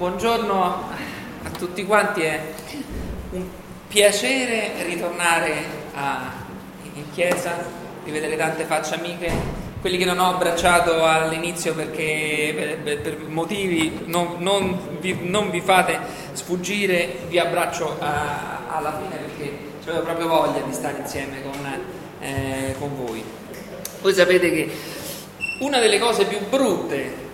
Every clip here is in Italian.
buongiorno a tutti quanti, è un piacere ritornare a, in chiesa, rivedere tante facce amiche, quelli che non ho abbracciato all'inizio perché per, per motivi non, non, vi, non, vi, fate sfuggire, vi abbraccio a, alla fine perché avevo proprio voglia di stare insieme con, eh, con voi. Voi sapete che una delle cose più brutte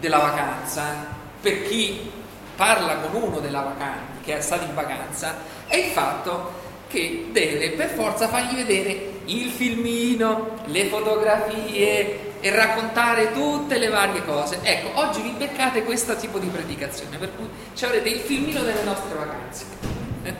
della vacanza, per chi parla con uno della vacanza, che è stato in vacanza, è il fatto che deve per forza fargli vedere il filmino, le fotografie e raccontare tutte le varie cose. Ecco, oggi vi beccate questo tipo di predicazione, per cui ci avrete il filmino delle nostre vacanze.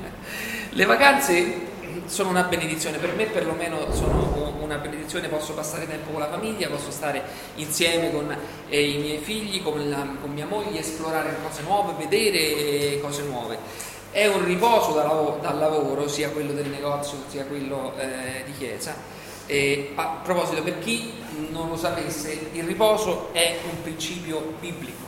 le vacanze sono una benedizione, per me perlomeno sono una benedizione, posso passare tempo con la famiglia, posso stare insieme con eh, i miei figli, con, la, con, mia moglie, esplorare cose nuove, vedere cose nuove. È un riposo dal, dal lavoro, sia quello del negozio sia quello eh, di chiesa. E a proposito, per chi non lo sapesse, il riposo è un principio biblico.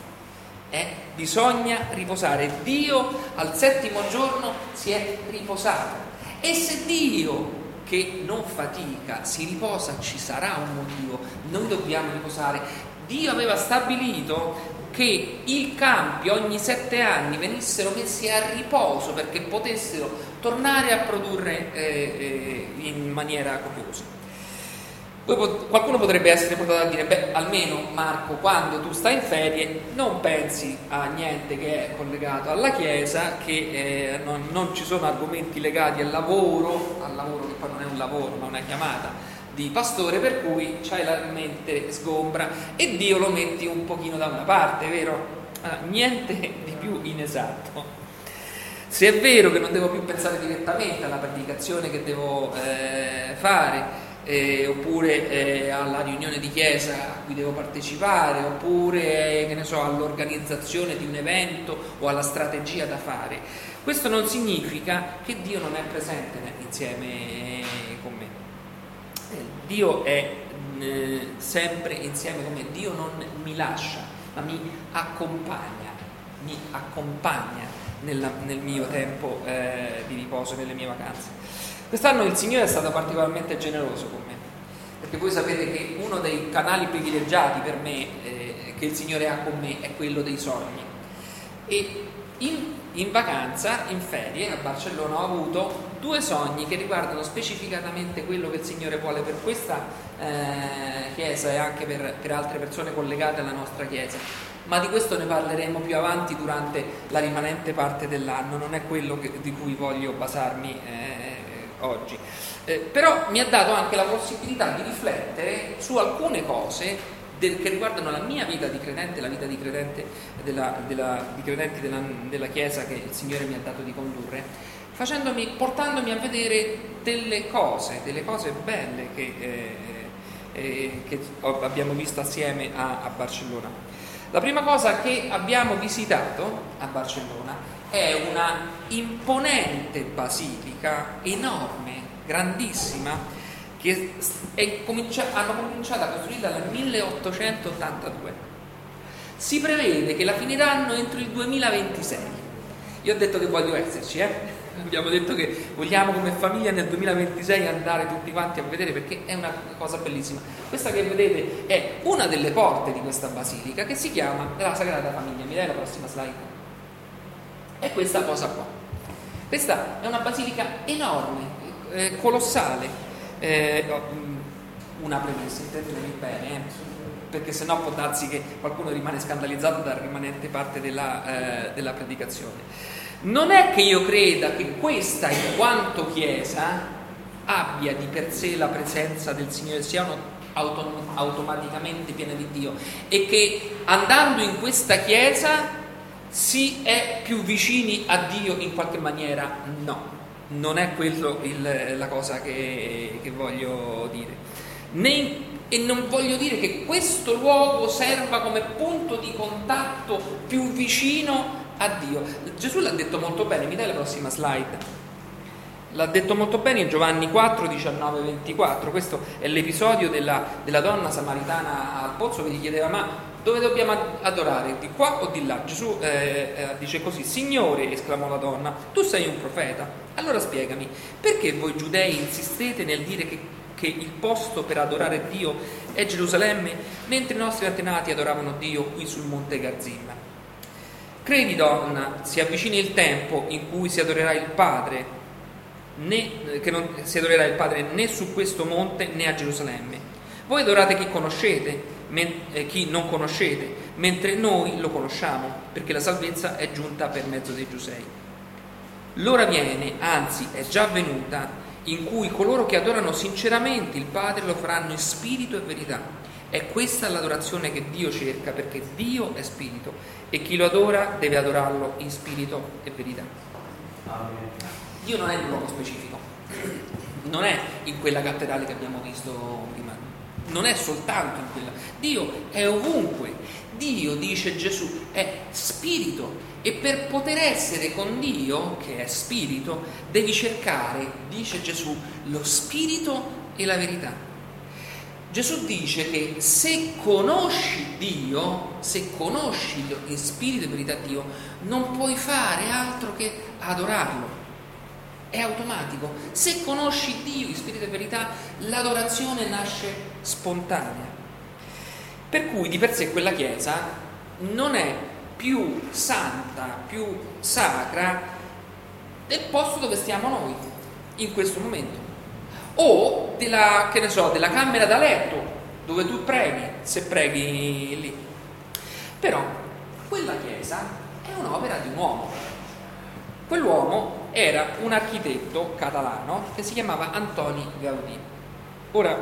Eh, bisogna riposare. Dio al settimo giorno si è riposato e se Dio che non fatica si riposa, ci sarà un motivo, noi dobbiamo riposare. Dio aveva stabilito che i campi ogni sette anni venissero messi a riposo perché potessero tornare a produrre eh, eh, in maniera copiosa. Poi qualcuno potrebbe essere portato a dire, beh, almeno Marco, quando tu stai in ferie non pensi a niente che è collegato alla Chiesa, che eh, non, non, ci sono argomenti legati al lavoro, al lavoro che poi non è un lavoro ma una chiamata di pastore, per cui c'hai la mente sgombra e Dio lo metti un pochino da una parte, vero? Ah, niente di più inesatto. Se è vero che non devo più pensare direttamente alla predicazione che devo eh, fare, eh, oppure eh, alla riunione di chiesa a cui devo partecipare, oppure eh, so, all'organizzazione di un evento o alla strategia da fare. Questo non significa che Dio non è presente insieme con me. Eh, Dio è eh, sempre insieme con me, Dio non mi lascia, ma mi accompagna, mi accompagna nella, nel mio tempo eh, di riposo, nelle mie vacanze. Quest'anno il Signore è stato particolarmente generoso con me, perché voi sapete che uno dei canali privilegiati per me eh, che il Signore ha con me è quello dei sogni. E in, in, vacanza, in ferie, a Barcellona ho avuto due sogni che riguardano specificatamente quello che il Signore vuole per questa eh, chiesa e anche per, per, altre persone collegate alla nostra chiesa. Ma di questo ne parleremo più avanti durante la rimanente parte dell'anno, non è quello che, di cui voglio basarmi. Eh, oggi. Eh, però mi ha dato anche la possibilità di riflettere su alcune cose del, che riguardano la mia vita di credente, la vita di credente della, della, di credenti della, della, Chiesa che il Signore mi ha dato di condurre, portandomi a vedere delle cose, delle cose belle che, eh, eh, che abbiamo visto assieme a, a Barcellona. La prima cosa che abbiamo visitato a Barcellona è una imponente basilica enorme, grandissima, che comincia- hanno cominciato a costruirla nel 1882. Si prevede che la finiranno entro il 2026. Io ho detto che voglio esserci, eh? abbiamo detto che vogliamo come famiglia nel 2026 andare tutti quanti a vedere perché è una cosa bellissima. Questa che vedete è una delle porte di questa basilica che si chiama la Sagrada Famiglia. Mi dai la prossima slide? È questa cosa qua. Questa è una basilica enorme, eh, colossale. Eh, mm, una premessa, intendetemi bene, eh, perché sennò può darsi che qualcuno rimane scandalizzato dalla rimanente parte della, eh, della predicazione. Non è che io creda che questa, in quanto Chiesa, abbia di per sé la presenza del Signore, siano automaticamente piena di Dio e che andando in questa Chiesa si è più vicini a Dio in qualche maniera? No, non è quello la cosa che, che voglio dire. Ne, e non voglio dire che questo luogo serva come punto di contatto più vicino a Dio. Gesù l'ha detto molto bene, mi dai la prossima slide. L'ha detto molto bene in Giovanni 4, 19, 24. Questo è l'episodio della, della donna samaritana al pozzo che gli chiedeva: Ma dove dobbiamo adorare, di qua o di là? Gesù eh, eh, dice così, Signore, esclamò la donna, tu sei un profeta. Allora spiegami, perché voi giudei insistete nel dire che, che il posto per adorare Dio è Gerusalemme, mentre i nostri antenati adoravano Dio qui sul monte Garzim? Credi, donna, si avvicini il tempo in cui si adorerà il Padre, né, che non si adorerà il Padre né su questo monte né a Gerusalemme. Voi adorate chi conoscete, chi non conoscete, mentre noi lo conosciamo, perché la salvezza è giunta per mezzo dei Giusei. L'ora viene, anzi è già venuta, in cui coloro che adorano sinceramente il Padre lo faranno in spirito e verità. È questa l'adorazione che Dio cerca, perché Dio è spirito e chi lo adora deve adorarlo in spirito e verità. Dio non è in un luogo specifico, non è in quella cattedrale che abbiamo visto prima, non è soltanto in quella. Dio è ovunque. Dio, dice Gesù, è spirito e per poter essere con Dio, che è spirito, devi cercare, dice Gesù, lo spirito e la verità. Gesù dice che se conosci Dio, se conosci in spirito e verità Dio, non puoi fare altro che adorarlo. È automatico. Se conosci Dio in spirito e verità, l'adorazione nasce spontanea. Per cui di per sé quella chiesa non è più santa, più sacra del posto dove stiamo noi in questo momento o della, so, della camera da letto dove tu preghi, se preghi lì. Però quella chiesa è un'opera di un uomo. Quell'uomo era un architetto catalano che si chiamava Antoni Gaudì. Ora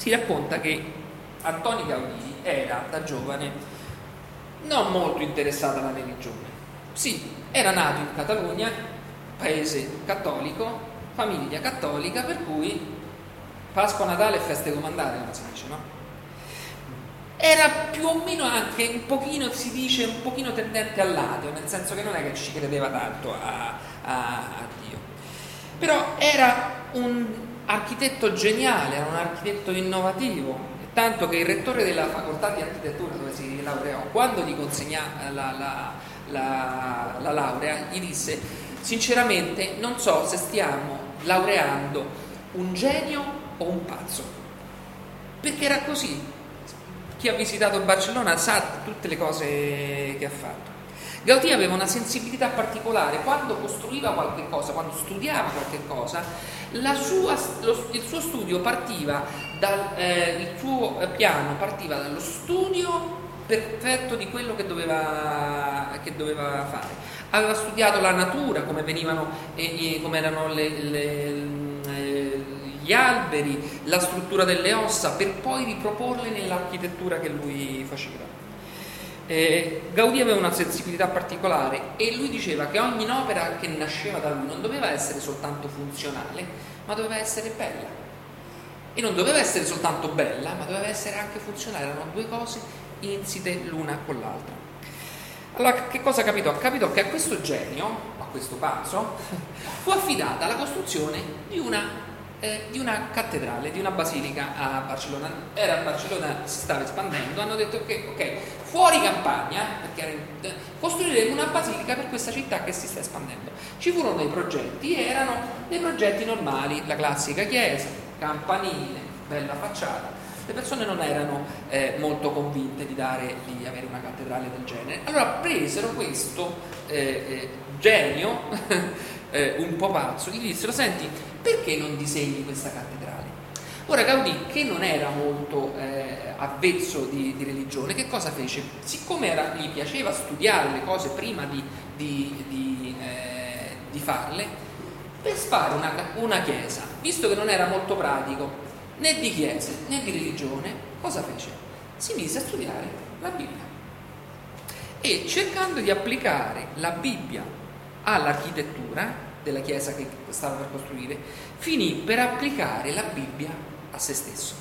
si racconta che Antoni Gaudì era da giovane non molto interessato alla religione. Sì, era nato in Catalogna, paese cattolico, famiglia cattolica, per cui Pasqua, Natale e feste comandate, come si dice, no? Era più o meno anche un pochino, si dice, un pochino tendente all'ateo, nel senso che non è che ci credeva tanto a, a, a Dio. Però era un architetto geniale, era un architetto innovativo, tanto che il rettore della facoltà di architettura dove si laureò, quando gli consegna la, la, la, la laurea, gli disse sinceramente non so se stiamo laureando un genio o un pazzo. Perché era così. Chi ha visitato Barcellona sa tutte le cose che ha fatto. Gaudì aveva una sensibilità particolare, quando costruiva qualche cosa, quando studiava qualche cosa, sua, lo, il suo studio partiva dal eh, il suo piano partiva dallo studio perfetto di quello che doveva, che doveva fare aveva studiato la natura, come, venivano, eh, come erano le, le, eh, gli alberi, la struttura delle ossa, per poi riproporle nell'architettura che lui faceva. Eh, Gaudì aveva una sensibilità particolare e lui diceva che ogni opera che nasceva da lui non doveva essere soltanto funzionale, ma doveva essere bella. E non doveva essere soltanto bella, ma doveva essere anche funzionale, erano due cose insite l'una con l'altra. Allora, che cosa capitò? Capitò che a questo genio, a questo pazzo, fu affidata la costruzione di una, eh, di una cattedrale, di una basilica a Barcellona. Era a Barcellona, si stava espandendo, hanno detto che, ok, fuori campagna, perché era, costruiremo una basilica per questa città che si sta espandendo. Ci furono dei progetti, erano dei progetti normali, la classica chiesa, campanile, bella facciata, le persone non erano eh, molto convinte di, dare, di, avere una cattedrale del genere. Allora presero questo eh, eh genio, eh, un po' pazzo, gli dissero, senti, perché non disegni questa cattedrale? Ora Gaudì, che non era molto eh, avvezzo di, di, religione, che cosa fece? Siccome era, gli piaceva studiare le cose prima di, di, eh, di farle, per fare una, una chiesa, visto che non era molto pratico, né di chiese né di religione, cosa fece? Si mise a studiare la Bibbia e cercando di applicare la Bibbia all'architettura della chiesa che stava per costruire, finì per applicare la Bibbia a se stesso,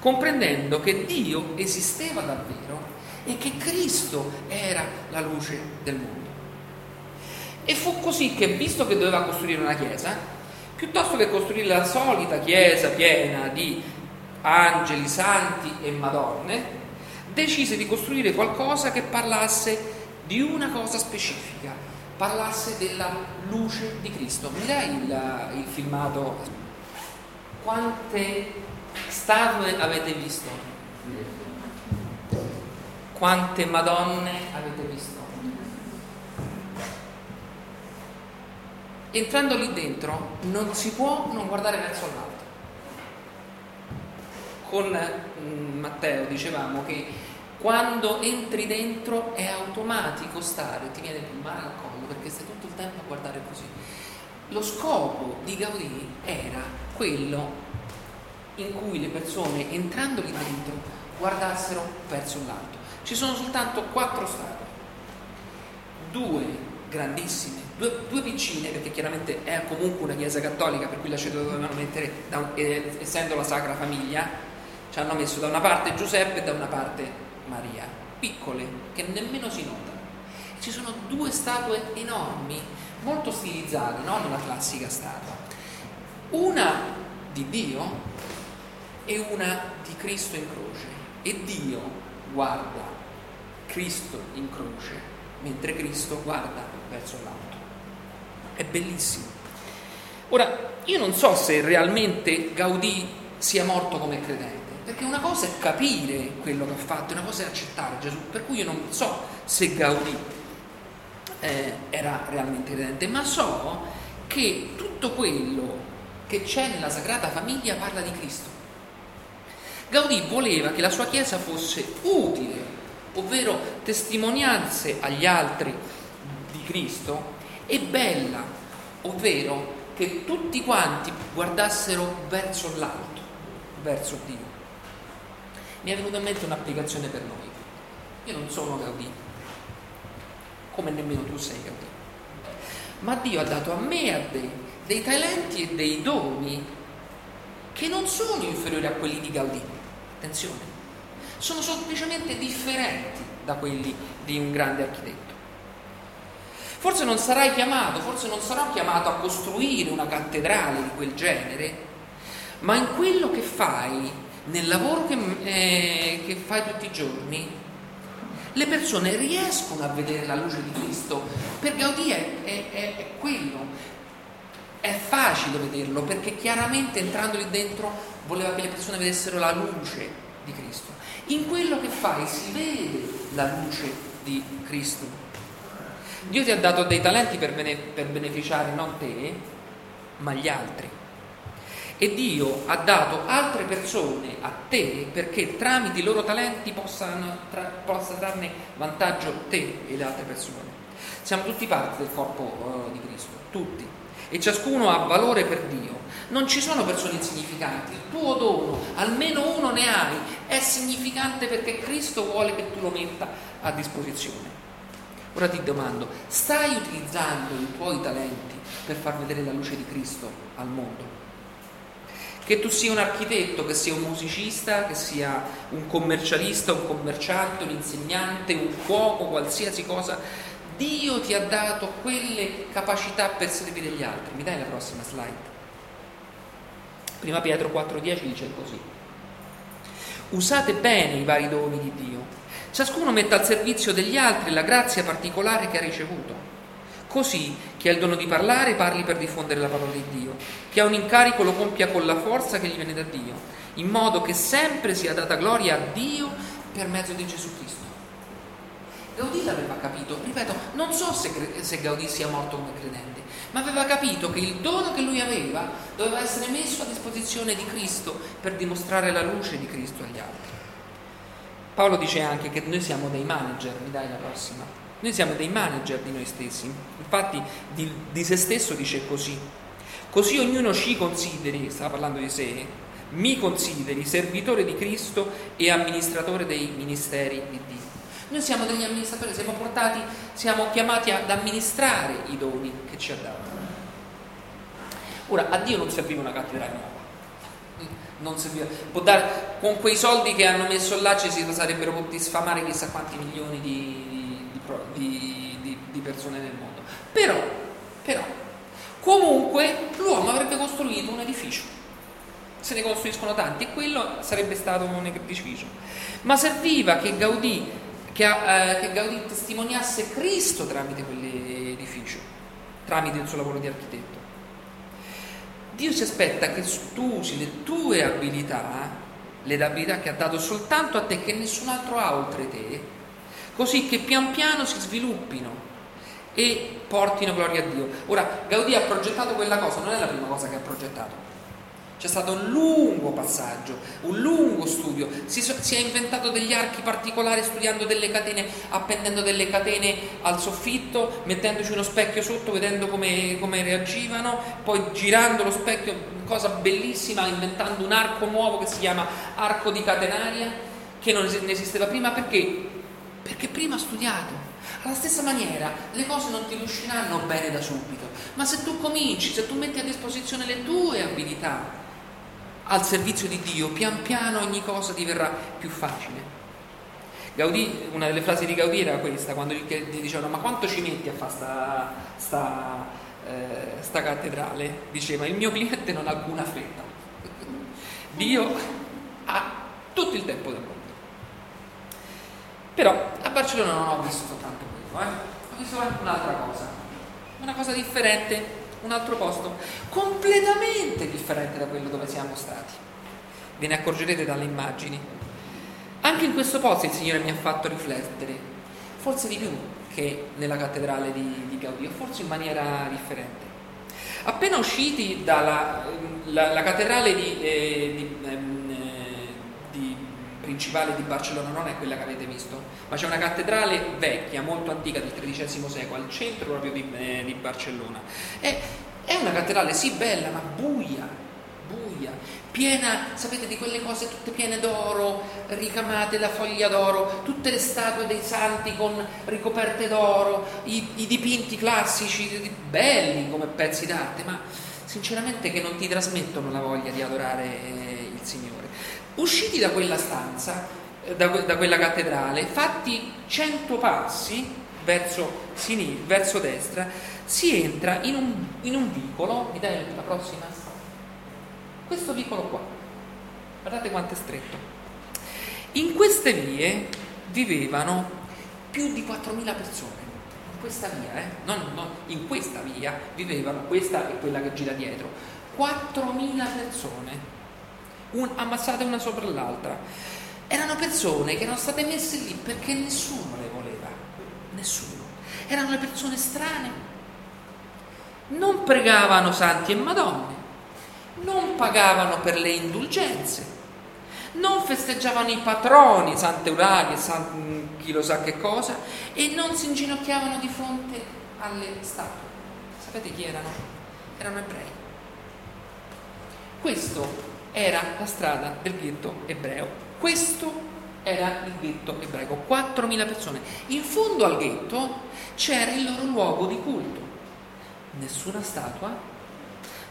comprendendo che Dio esisteva davvero e che Cristo era la luce del mondo. E fu così che, visto che doveva costruire una chiesa, piuttosto che costruire la solita chiesa piena di angeli, santi e madonne, decise di costruire qualcosa che parlasse di una cosa specifica, parlasse della luce di Cristo. Mi dai il, il filmato? Quante statue avete visto? Quante Madonne avete visto? Entrando lì dentro non si può non guardare verso l'alto. Con mm, Matteo dicevamo che quando entri dentro è automatico stare, ti viene il mare al collo perché stai tutto il tempo a guardare così. Lo scopo di Gaudì era quello in cui le persone entrando lì dentro guardassero verso l'alto. Ci sono soltanto quattro statue, due grandissime, due, due, piccine, perché chiaramente è comunque una chiesa cattolica, per cui la ce dovevano mettere, da, eh, essendo la Sacra Famiglia, ci hanno messo da una parte Giuseppe e da una parte Maria, piccole, che nemmeno si notano. Ci sono due statue enormi, molto stilizzate, non una classica statua. Una di Dio e una di Cristo in croce. E Dio guarda Cristo in croce, mentre Cristo guarda verso l'alto. È bellissimo. Ora, io non so se realmente Gaudì sia morto come credente perché una cosa è capire quello che ha fatto, una cosa è accettare Gesù. Per cui io non so se Gaudì eh, era realmente credente, ma so che tutto quello che c'è nella Sagrada Famiglia parla di Cristo. Gaudì voleva che la sua Chiesa fosse utile, ovvero testimonianze agli altri di Cristo, e bella, ovvero che tutti quanti guardassero verso l'alto, verso Dio mi è venuta in mente un'applicazione per noi. Io non sono Gaudì, come nemmeno tu sei Gaudì, ma Dio ha dato a me e a te dei talenti e dei doni che non sono inferiori a quelli di Gaudì. Attenzione, sono semplicemente differenti da quelli di un grande architetto. Forse non sarai chiamato, forse non sarò chiamato a costruire una cattedrale di quel genere, ma in quello che fai nel lavoro che, eh, che fai tutti i giorni, le persone riescono a vedere la luce di Cristo. Per Gaudì è, è, è, è quello. È facile vederlo perché chiaramente entrando lì dentro voleva che le persone vedessero la luce di Cristo. In quello che fai si vede la luce di Cristo. Dio ti ha dato dei talenti per, bene, per beneficiare non te, ma gli altri. E Dio ha dato altre persone a te perché tramite i loro talenti possano, tra, possa trarne vantaggio te e le altre persone. Siamo tutti parte del corpo uh, di Cristo, tutti. E ciascuno ha valore per Dio. Non ci sono persone insignificanti. Il tuo dono, almeno uno ne hai, è significante perché Cristo vuole che tu lo metta a disposizione. Ora ti domando, stai utilizzando i tuoi talenti per far vedere la luce di Cristo al mondo? Che tu sia un architetto, che sia un musicista, che sia un commercialista, un commerciante, un insegnante, un cuoco, qualsiasi cosa, Dio ti ha dato quelle capacità per servire gli altri. Mi dai la prossima slide? Prima Pietro 4,10 dice così. Usate bene i vari doni di Dio. Ciascuno metta al servizio degli altri la grazia particolare che ha ricevuto Così chi ha il dono di parlare parli per diffondere la parola di Dio, chi ha un incarico lo compia con la forza che gli viene da Dio, in modo che sempre sia data gloria a Dio per mezzo di Gesù Cristo. Gaudì l'aveva capito, ripeto, non so se, se Gaudì sia morto come credente, ma aveva capito che il dono che lui aveva doveva essere messo a disposizione di Cristo per dimostrare la luce di Cristo agli altri. Paolo dice anche che noi siamo dei manager, mi dai la prossima. Noi siamo dei manager di noi stessi, infatti di, di se stesso dice così. Così ognuno ci consideri, sta parlando di sé, mi consideri servitore di Cristo e amministratore dei ministeri di Dio. Noi siamo degli amministratori, siamo portati, siamo chiamati ad amministrare i doni che ci ha dato. Ora, a Dio non serviva una cattedrale nuova. Non serviva. Può dare, con quei soldi che hanno messo là ci si sarebbero potuti sfamare chissà quanti milioni di, di, di, di persone nel mondo. Però, però, comunque l'uomo avrebbe costruito un edificio. se ne costruiscono tanti e quello sarebbe stato un edificio. Ma serviva che Gaudì, che, eh, che Gaudì testimoniasse Cristo tramite quell'edificio, tramite il suo lavoro di architetto. Dio si aspetta che tu usi le tue abilità, le abilità che ha dato soltanto a te, che nessun altro ha oltre te, così che pian piano si sviluppino e portino gloria a Dio. Ora, Gaudì ha progettato quella cosa, non è la prima cosa che ha progettato. C'è stato un lungo passaggio, un lungo studio, si, si, è inventato degli archi particolari studiando delle catene, appendendo delle catene al soffitto, mettendoci uno specchio sotto, vedendo come, come reagivano, poi girando lo specchio, cosa bellissima, inventando un arco nuovo che si chiama arco di catenaria, che non esisteva prima perché? Perché prima ha studiato, alla stessa maniera, le cose non ti riusciranno bene da subito, ma se tu cominci, se tu metti a disposizione le tue abilità al servizio di Dio, pian piano ogni cosa diverrà più facile. Gaudì, una delle frasi di Gaudì era questa, quando gli dicevano ma quanto ci metti a fare sta, sta, eh, sta cattedrale? Diceva il mio cliente non ha alcuna fretta, Dio ha tutto il tempo del mondo. Però a Barcellona non ho visto soltanto quello, eh? ho visto anche un'altra cosa, una cosa differente, un altro posto, completamente differente da quello dove siamo stati. Ve ne accorgerete dalle immagini. Anche in questo posto il Signore mi ha fatto riflettere, forse di più che nella cattedrale di, di Gaudì, o forse in maniera differente. Appena usciti dalla la, la cattedrale di, eh, di ehm, principale di Barcellona non è quella che avete visto, ma c'è una cattedrale vecchia, molto antica del XIII secolo, al centro proprio di, eh, di Barcellona. È, è una cattedrale sì bella, ma buia, buia, piena, sapete, di quelle cose tutte piene d'oro, ricamate da foglia d'oro, tutte le statue dei santi con ricoperte d'oro, i, i dipinti classici, belli come pezzi d'arte, ma sinceramente che non ti trasmettono la voglia di adorare il Signore. Usciti da quella stanza, eh, da, da quella cattedrale, fatti cento passi verso, sinistra, verso destra, si entra in un, in un vicolo, mi dai la prossima? Questo vicolo qua, guardate quanto è stretto. In queste vie vivevano più di 4.000 persone. In questa via, eh? non, non, in questa via vivevano, questa è quella che gira dietro, 4.000 persone un, ammassate una sopra l'altra. Erano persone che erano state messe lì perché nessuno le voleva, nessuno. Erano le persone strane. Non pregavano santi e madonne, non pagavano per le indulgenze, non festeggiavano i patroni, Sante Eulalie, San chi lo sa che cosa, e non si inginocchiavano di fronte alle statue. Sapete chi erano? Erano ebrei. Questo era la strada del ghetto ebreo. Questo era il ghetto ebraico, 4.000 persone. In fondo al ghetto c'era il loro luogo di culto. Nessuna statua,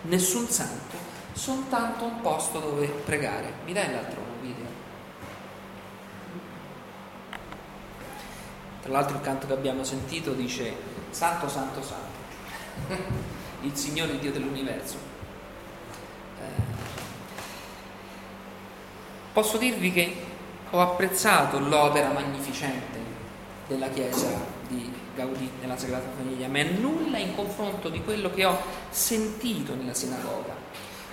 nessun santo, soltanto un posto dove pregare. Mi dai l'altro video? Tra l'altro il canto che abbiamo sentito dice Santo, Santo, Santo, il Signore Dio dell'universo. Posso dirvi che ho apprezzato l'opera magnificente della Chiesa di Gaudì nella Sagrada Famiglia, ma è nulla in confronto di quello che ho sentito nella sinagoga.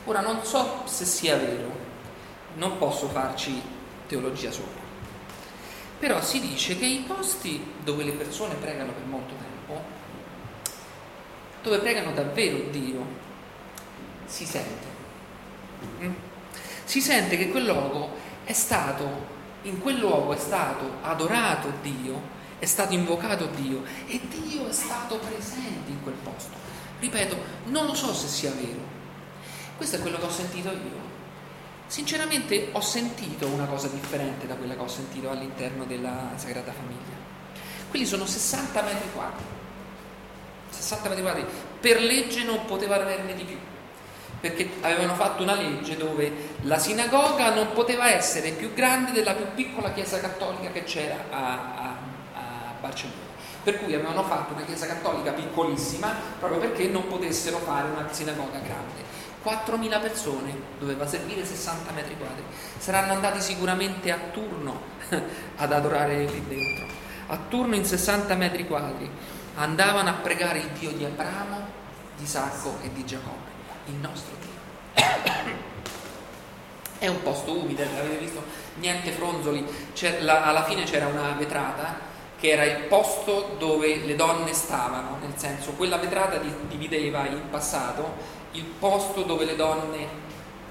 Ora non so se sia vero, non posso farci teologia sopra, però si dice che i posti dove le persone pregano per molto tempo, dove pregano davvero Dio, si sente. Mm? Si sente che quel luogo è stato, in quel luogo è stato adorato Dio, è stato invocato Dio e Dio è stato presente in quel posto. Ripeto, non lo so se sia vero. Questo è quello che ho sentito io. Sinceramente ho sentito una cosa differente da quella che ho sentito all'interno della Sagrada Famiglia. Quelli sono 60 metri quadri. 60 metri quadri. Per legge non poteva averne di più perché avevano fatto una legge dove la sinagoga non poteva essere più grande della più piccola chiesa cattolica che c'era a, a, a Barcellona. Per cui avevano fatto una chiesa cattolica piccolissima proprio perché non potessero fare una sinagoga grande. 4.000 persone, doveva servire 60 metri quadri, saranno andati sicuramente a turno ad adorare lì dentro, a turno in 60 metri quadri, andavano a pregare il Dio di Abramo, di Isacco e di Giacobbe, il nostro Dio. È un posto umido, avete visto? Niente fronzoli, la, alla fine c'era una vetrata che era il posto dove le donne stavano, nel senso quella vetrata divideva in passato il posto dove le donne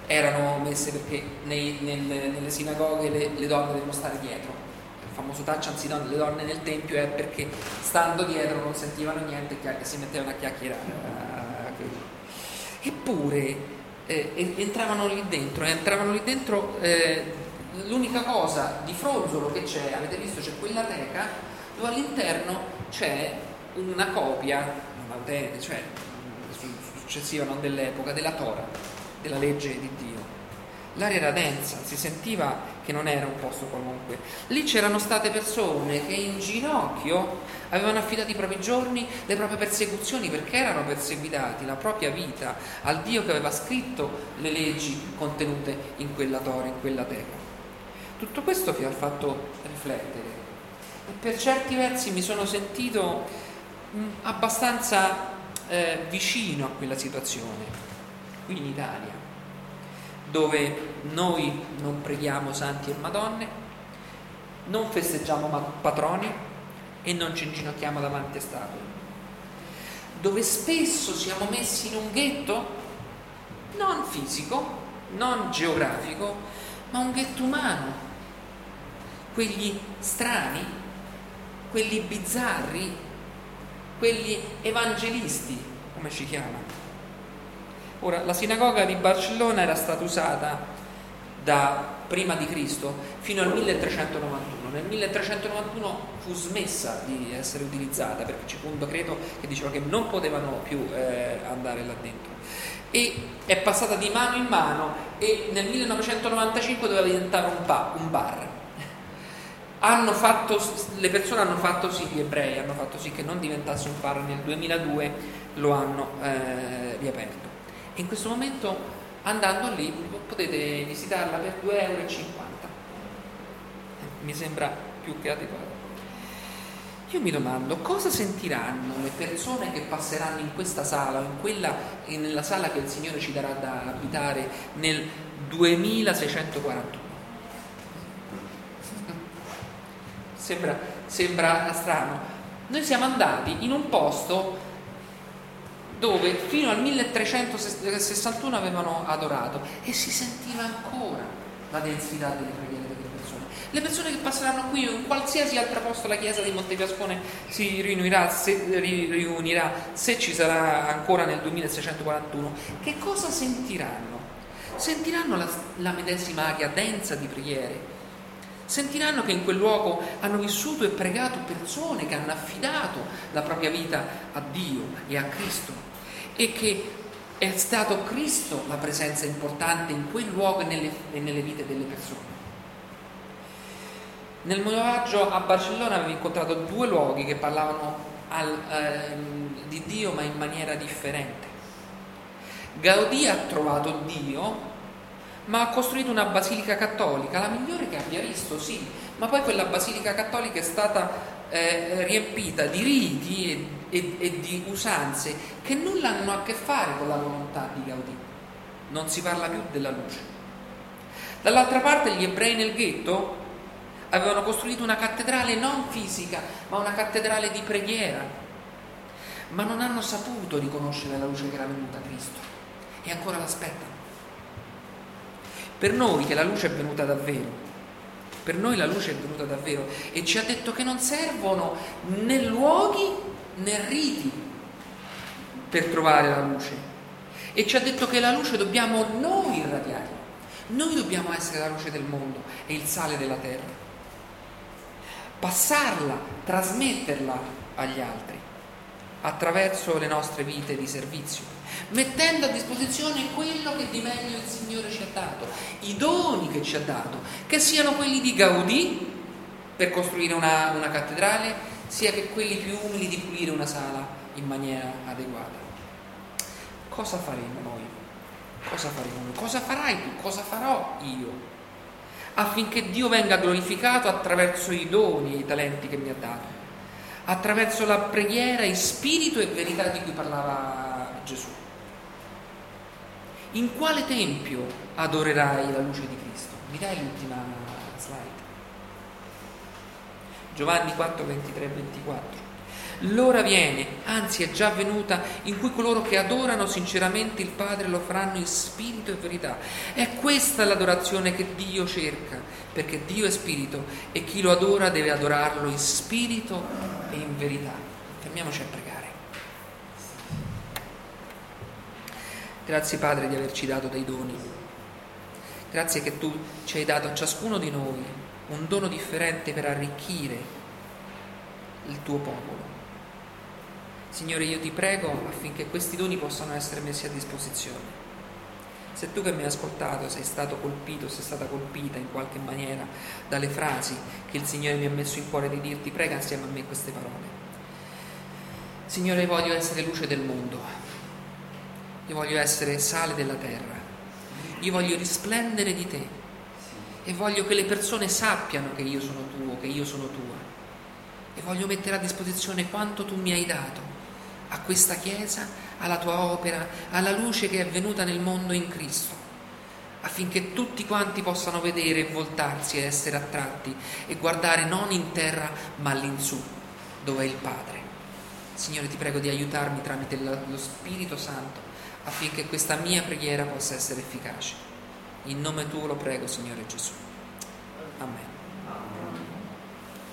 erano messe perché nei, nel, nelle sinagoghe le, le, donne devono stare dietro. Il famoso touch anzi le donne nel tempio è perché stando dietro non sentivano niente e si mettevano a chiacchierare. Eppure eh, entravano lì dentro, e entravano lì dentro eh, l'unica cosa di fronzolo che c'è, avete visto, c'è quella teca dove all'interno c'è una copia, non autentica, cioè successiva, non dell'epoca, della Torah, della legge di Dio. L'aria era densa, si sentiva che non era un posto qualunque. Lì c'erano state persone che in ginocchio avevano affidato i propri giorni, le proprie persecuzioni, perché erano perseguitati, la propria vita, al Dio che aveva scritto le leggi contenute in quella Torah, in quella teca. Tutto questo vi ha fatto riflettere e per certi versi mi sono sentito mh, abbastanza eh, vicino a quella situazione, qui in Italia dove noi non preghiamo santi e madonne, non festeggiamo patroni e non ci inginocchiamo davanti a statue, dove spesso siamo messi in un ghetto non fisico, non geografico, ma un ghetto umano, quegli strani, quelli bizzarri, quelli evangelisti, come ci chiamano. Ora, la sinagoga di Barcellona era stata usata da prima di Cristo fino al 1391. Nel 1391 fu smessa di essere utilizzata perché fu un decreto che diceva che non potevano più eh, andare là dentro. E è passata di mano in mano e nel 1995 doveva diventare un, pa, un bar. Fatto, le persone hanno fatto sì, gli ebrei hanno fatto sì che non diventasse un bar, nel 2002 lo hanno eh, riaperto. E in questo momento andando lì potete visitarla per 2,50 euro. Mi sembra più che adeguato. Io mi domando cosa sentiranno le persone che passeranno in questa sala o in quella, nella sala che il Signore ci darà da abitare nel 2641. Sembra, sembra strano. Noi siamo andati in un posto dove fino al 1361 avevano adorato e si sentiva ancora la densità delle preghiere delle persone. Le persone che passeranno qui o in qualsiasi altra posto la chiesa di Montefiascone si riunirà se, riunirà, se ci sarà ancora nel 2641, che cosa sentiranno? Sentiranno la, la medesima aria densa di preghiere, Sentiranno che in quel luogo hanno vissuto e pregato persone che hanno affidato la propria vita a Dio e a Cristo e che è stato Cristo la presenza importante in quel luogo e nelle, e nelle vite delle persone. Nel mio viaggio a Barcellona avevo incontrato due luoghi che parlavano al, ehm, di Dio ma in maniera differente. Gaudì ha trovato Dio ma ha costruito una basilica cattolica, la migliore che abbia visto, sì, ma poi quella basilica cattolica è stata eh, riempita di riti e, e, e di usanze che nulla hanno a che fare con la volontà di Gaudì. Non si parla più della luce. Dall'altra parte gli ebrei nel ghetto avevano costruito una cattedrale non fisica, ma una cattedrale di preghiera, ma non hanno saputo riconoscere la luce che era venuta a Cristo e ancora l'aspettano. Per noi che la luce è venuta davvero, per noi la luce è venuta davvero e ci ha detto che non servono né luoghi né riti per trovare la luce. E ci ha detto che la luce dobbiamo noi irradiare. Noi dobbiamo essere la luce del mondo e il sale della terra. Passarla, trasmetterla agli altri attraverso le nostre vite di servizio mettendo a disposizione quello che di meglio il Signore ci ha dato, i doni che ci ha dato, che siano quelli di Gaudì per costruire una, una cattedrale, sia che quelli più umili di pulire una sala in maniera adeguata. Cosa faremo noi? Cosa faremo noi? Cosa farai tu? Cosa farò io? Affinché Dio venga glorificato attraverso i doni e i talenti che mi ha dato, attraverso la preghiera in spirito e verità di cui parlava Gesù. In quale tempio adorerai la luce di Cristo? Mi dai l'ultima slide? Giovanni 4, 23 24. L'ora viene, anzi è già venuta, in cui coloro che adorano sinceramente il Padre lo faranno in spirito e verità. È questa l'adorazione che Dio cerca, perché Dio è spirito e chi lo adora deve adorarlo in spirito e in verità. Fermiamoci a pregare. Grazie Padre di averci dato dei doni. Grazie che tu ci hai dato a ciascuno di noi un dono differente per arricchire il tuo popolo. Signore, io ti prego affinché questi doni possano essere messi a disposizione. Se tu che mi hai ascoltato sei stato colpito, sei stata colpita in qualche maniera dalle frasi che il Signore mi ha messo in cuore di dirti, prega insieme a me queste parole. Signore, voglio essere luce del mondo, io voglio essere sale della terra, io voglio risplendere di te. E voglio che le persone sappiano che io sono tuo, che io sono tua. E voglio mettere a disposizione quanto tu mi hai dato a questa Chiesa, alla tua opera, alla luce che è venuta nel mondo in Cristo, affinché tutti quanti possano vedere e voltarsi e essere attratti e guardare non in terra ma all'insù, dove è il Padre. Signore, ti prego di aiutarmi tramite lo Spirito Santo affinché questa mia preghiera possa essere efficace. In nome tuo lo prego, Signore Gesù. Amen.